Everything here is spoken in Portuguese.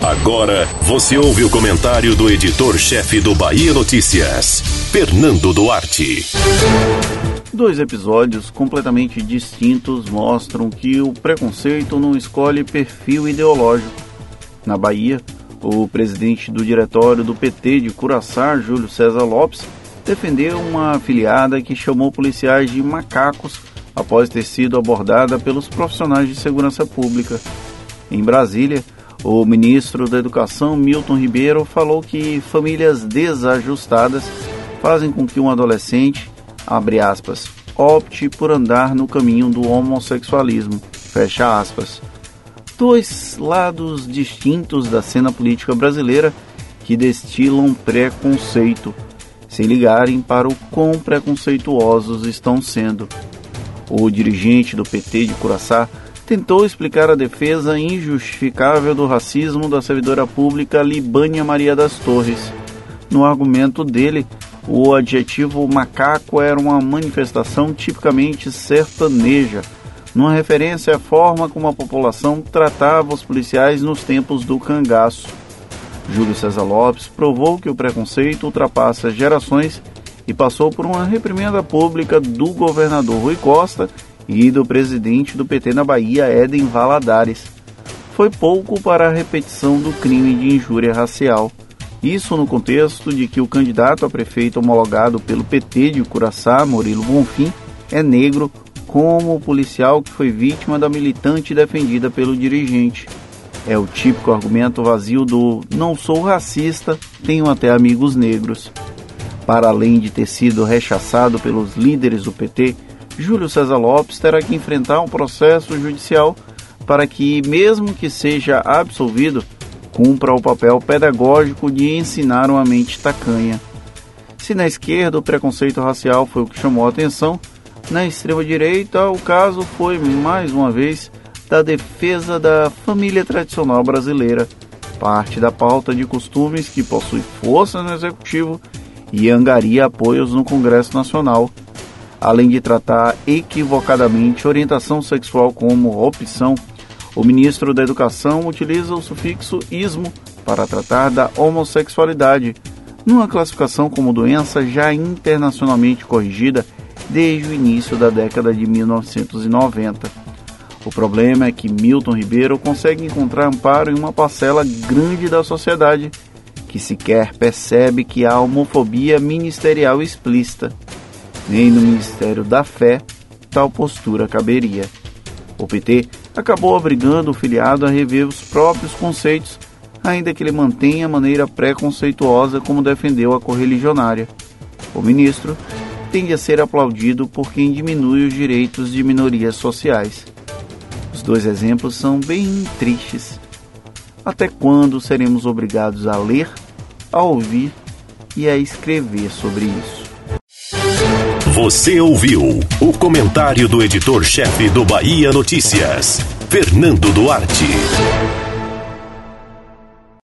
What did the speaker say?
Agora você ouve o comentário do editor-chefe do Bahia Notícias, Fernando Duarte. Dois episódios completamente distintos mostram que o preconceito não escolhe perfil ideológico. Na Bahia, o presidente do diretório do PT de Curaçá, Júlio César Lopes, defendeu uma afiliada que chamou policiais de macacos após ter sido abordada pelos profissionais de segurança pública. Em Brasília, o ministro da Educação, Milton Ribeiro, falou que famílias desajustadas fazem com que um adolescente, abre aspas, opte por andar no caminho do homossexualismo, fecha aspas. Dois lados distintos da cena política brasileira que destilam preconceito, sem ligarem para o quão preconceituosos estão sendo. O dirigente do PT de Curaçá tentou explicar a defesa injustificável do racismo da servidora pública Libânia Maria das Torres. No argumento dele, o adjetivo macaco era uma manifestação tipicamente sertaneja, numa referência à forma como a população tratava os policiais nos tempos do cangaço. Júlio César Lopes provou que o preconceito ultrapassa gerações e passou por uma reprimenda pública do governador Rui Costa e do presidente do PT na Bahia, Éden Valadares. Foi pouco para a repetição do crime de injúria racial. Isso no contexto de que o candidato a prefeito homologado pelo PT de Curaçá, Murilo Bonfim, é negro, como o policial que foi vítima da militante defendida pelo dirigente. É o típico argumento vazio do não sou racista, tenho até amigos negros. Para além de ter sido rechaçado pelos líderes do PT, Júlio César Lopes terá que enfrentar um processo judicial para que, mesmo que seja absolvido, cumpra o papel pedagógico de ensinar uma mente tacanha. Se na esquerda o preconceito racial foi o que chamou a atenção, na extrema-direita o caso foi, mais uma vez, da defesa da família tradicional brasileira, parte da pauta de costumes que possui força no executivo e angaria apoios no Congresso Nacional, além de tratar equivocadamente orientação sexual como opção. O ministro da Educação utiliza o sufixo ismo para tratar da homossexualidade, numa classificação como doença já internacionalmente corrigida desde o início da década de 1990. O problema é que Milton Ribeiro consegue encontrar amparo em uma parcela grande da sociedade que sequer percebe que há homofobia ministerial explícita. Nem no Ministério da Fé tal postura caberia. O PT acabou obrigando o filiado a rever os próprios conceitos, ainda que ele mantenha a maneira preconceituosa como defendeu a correligionária. O ministro tende a ser aplaudido por quem diminui os direitos de minorias sociais. Os dois exemplos são bem tristes. Até quando seremos obrigados a ler, a ouvir e a escrever sobre isso? Você ouviu o comentário do editor-chefe do Bahia Notícias, Fernando Duarte.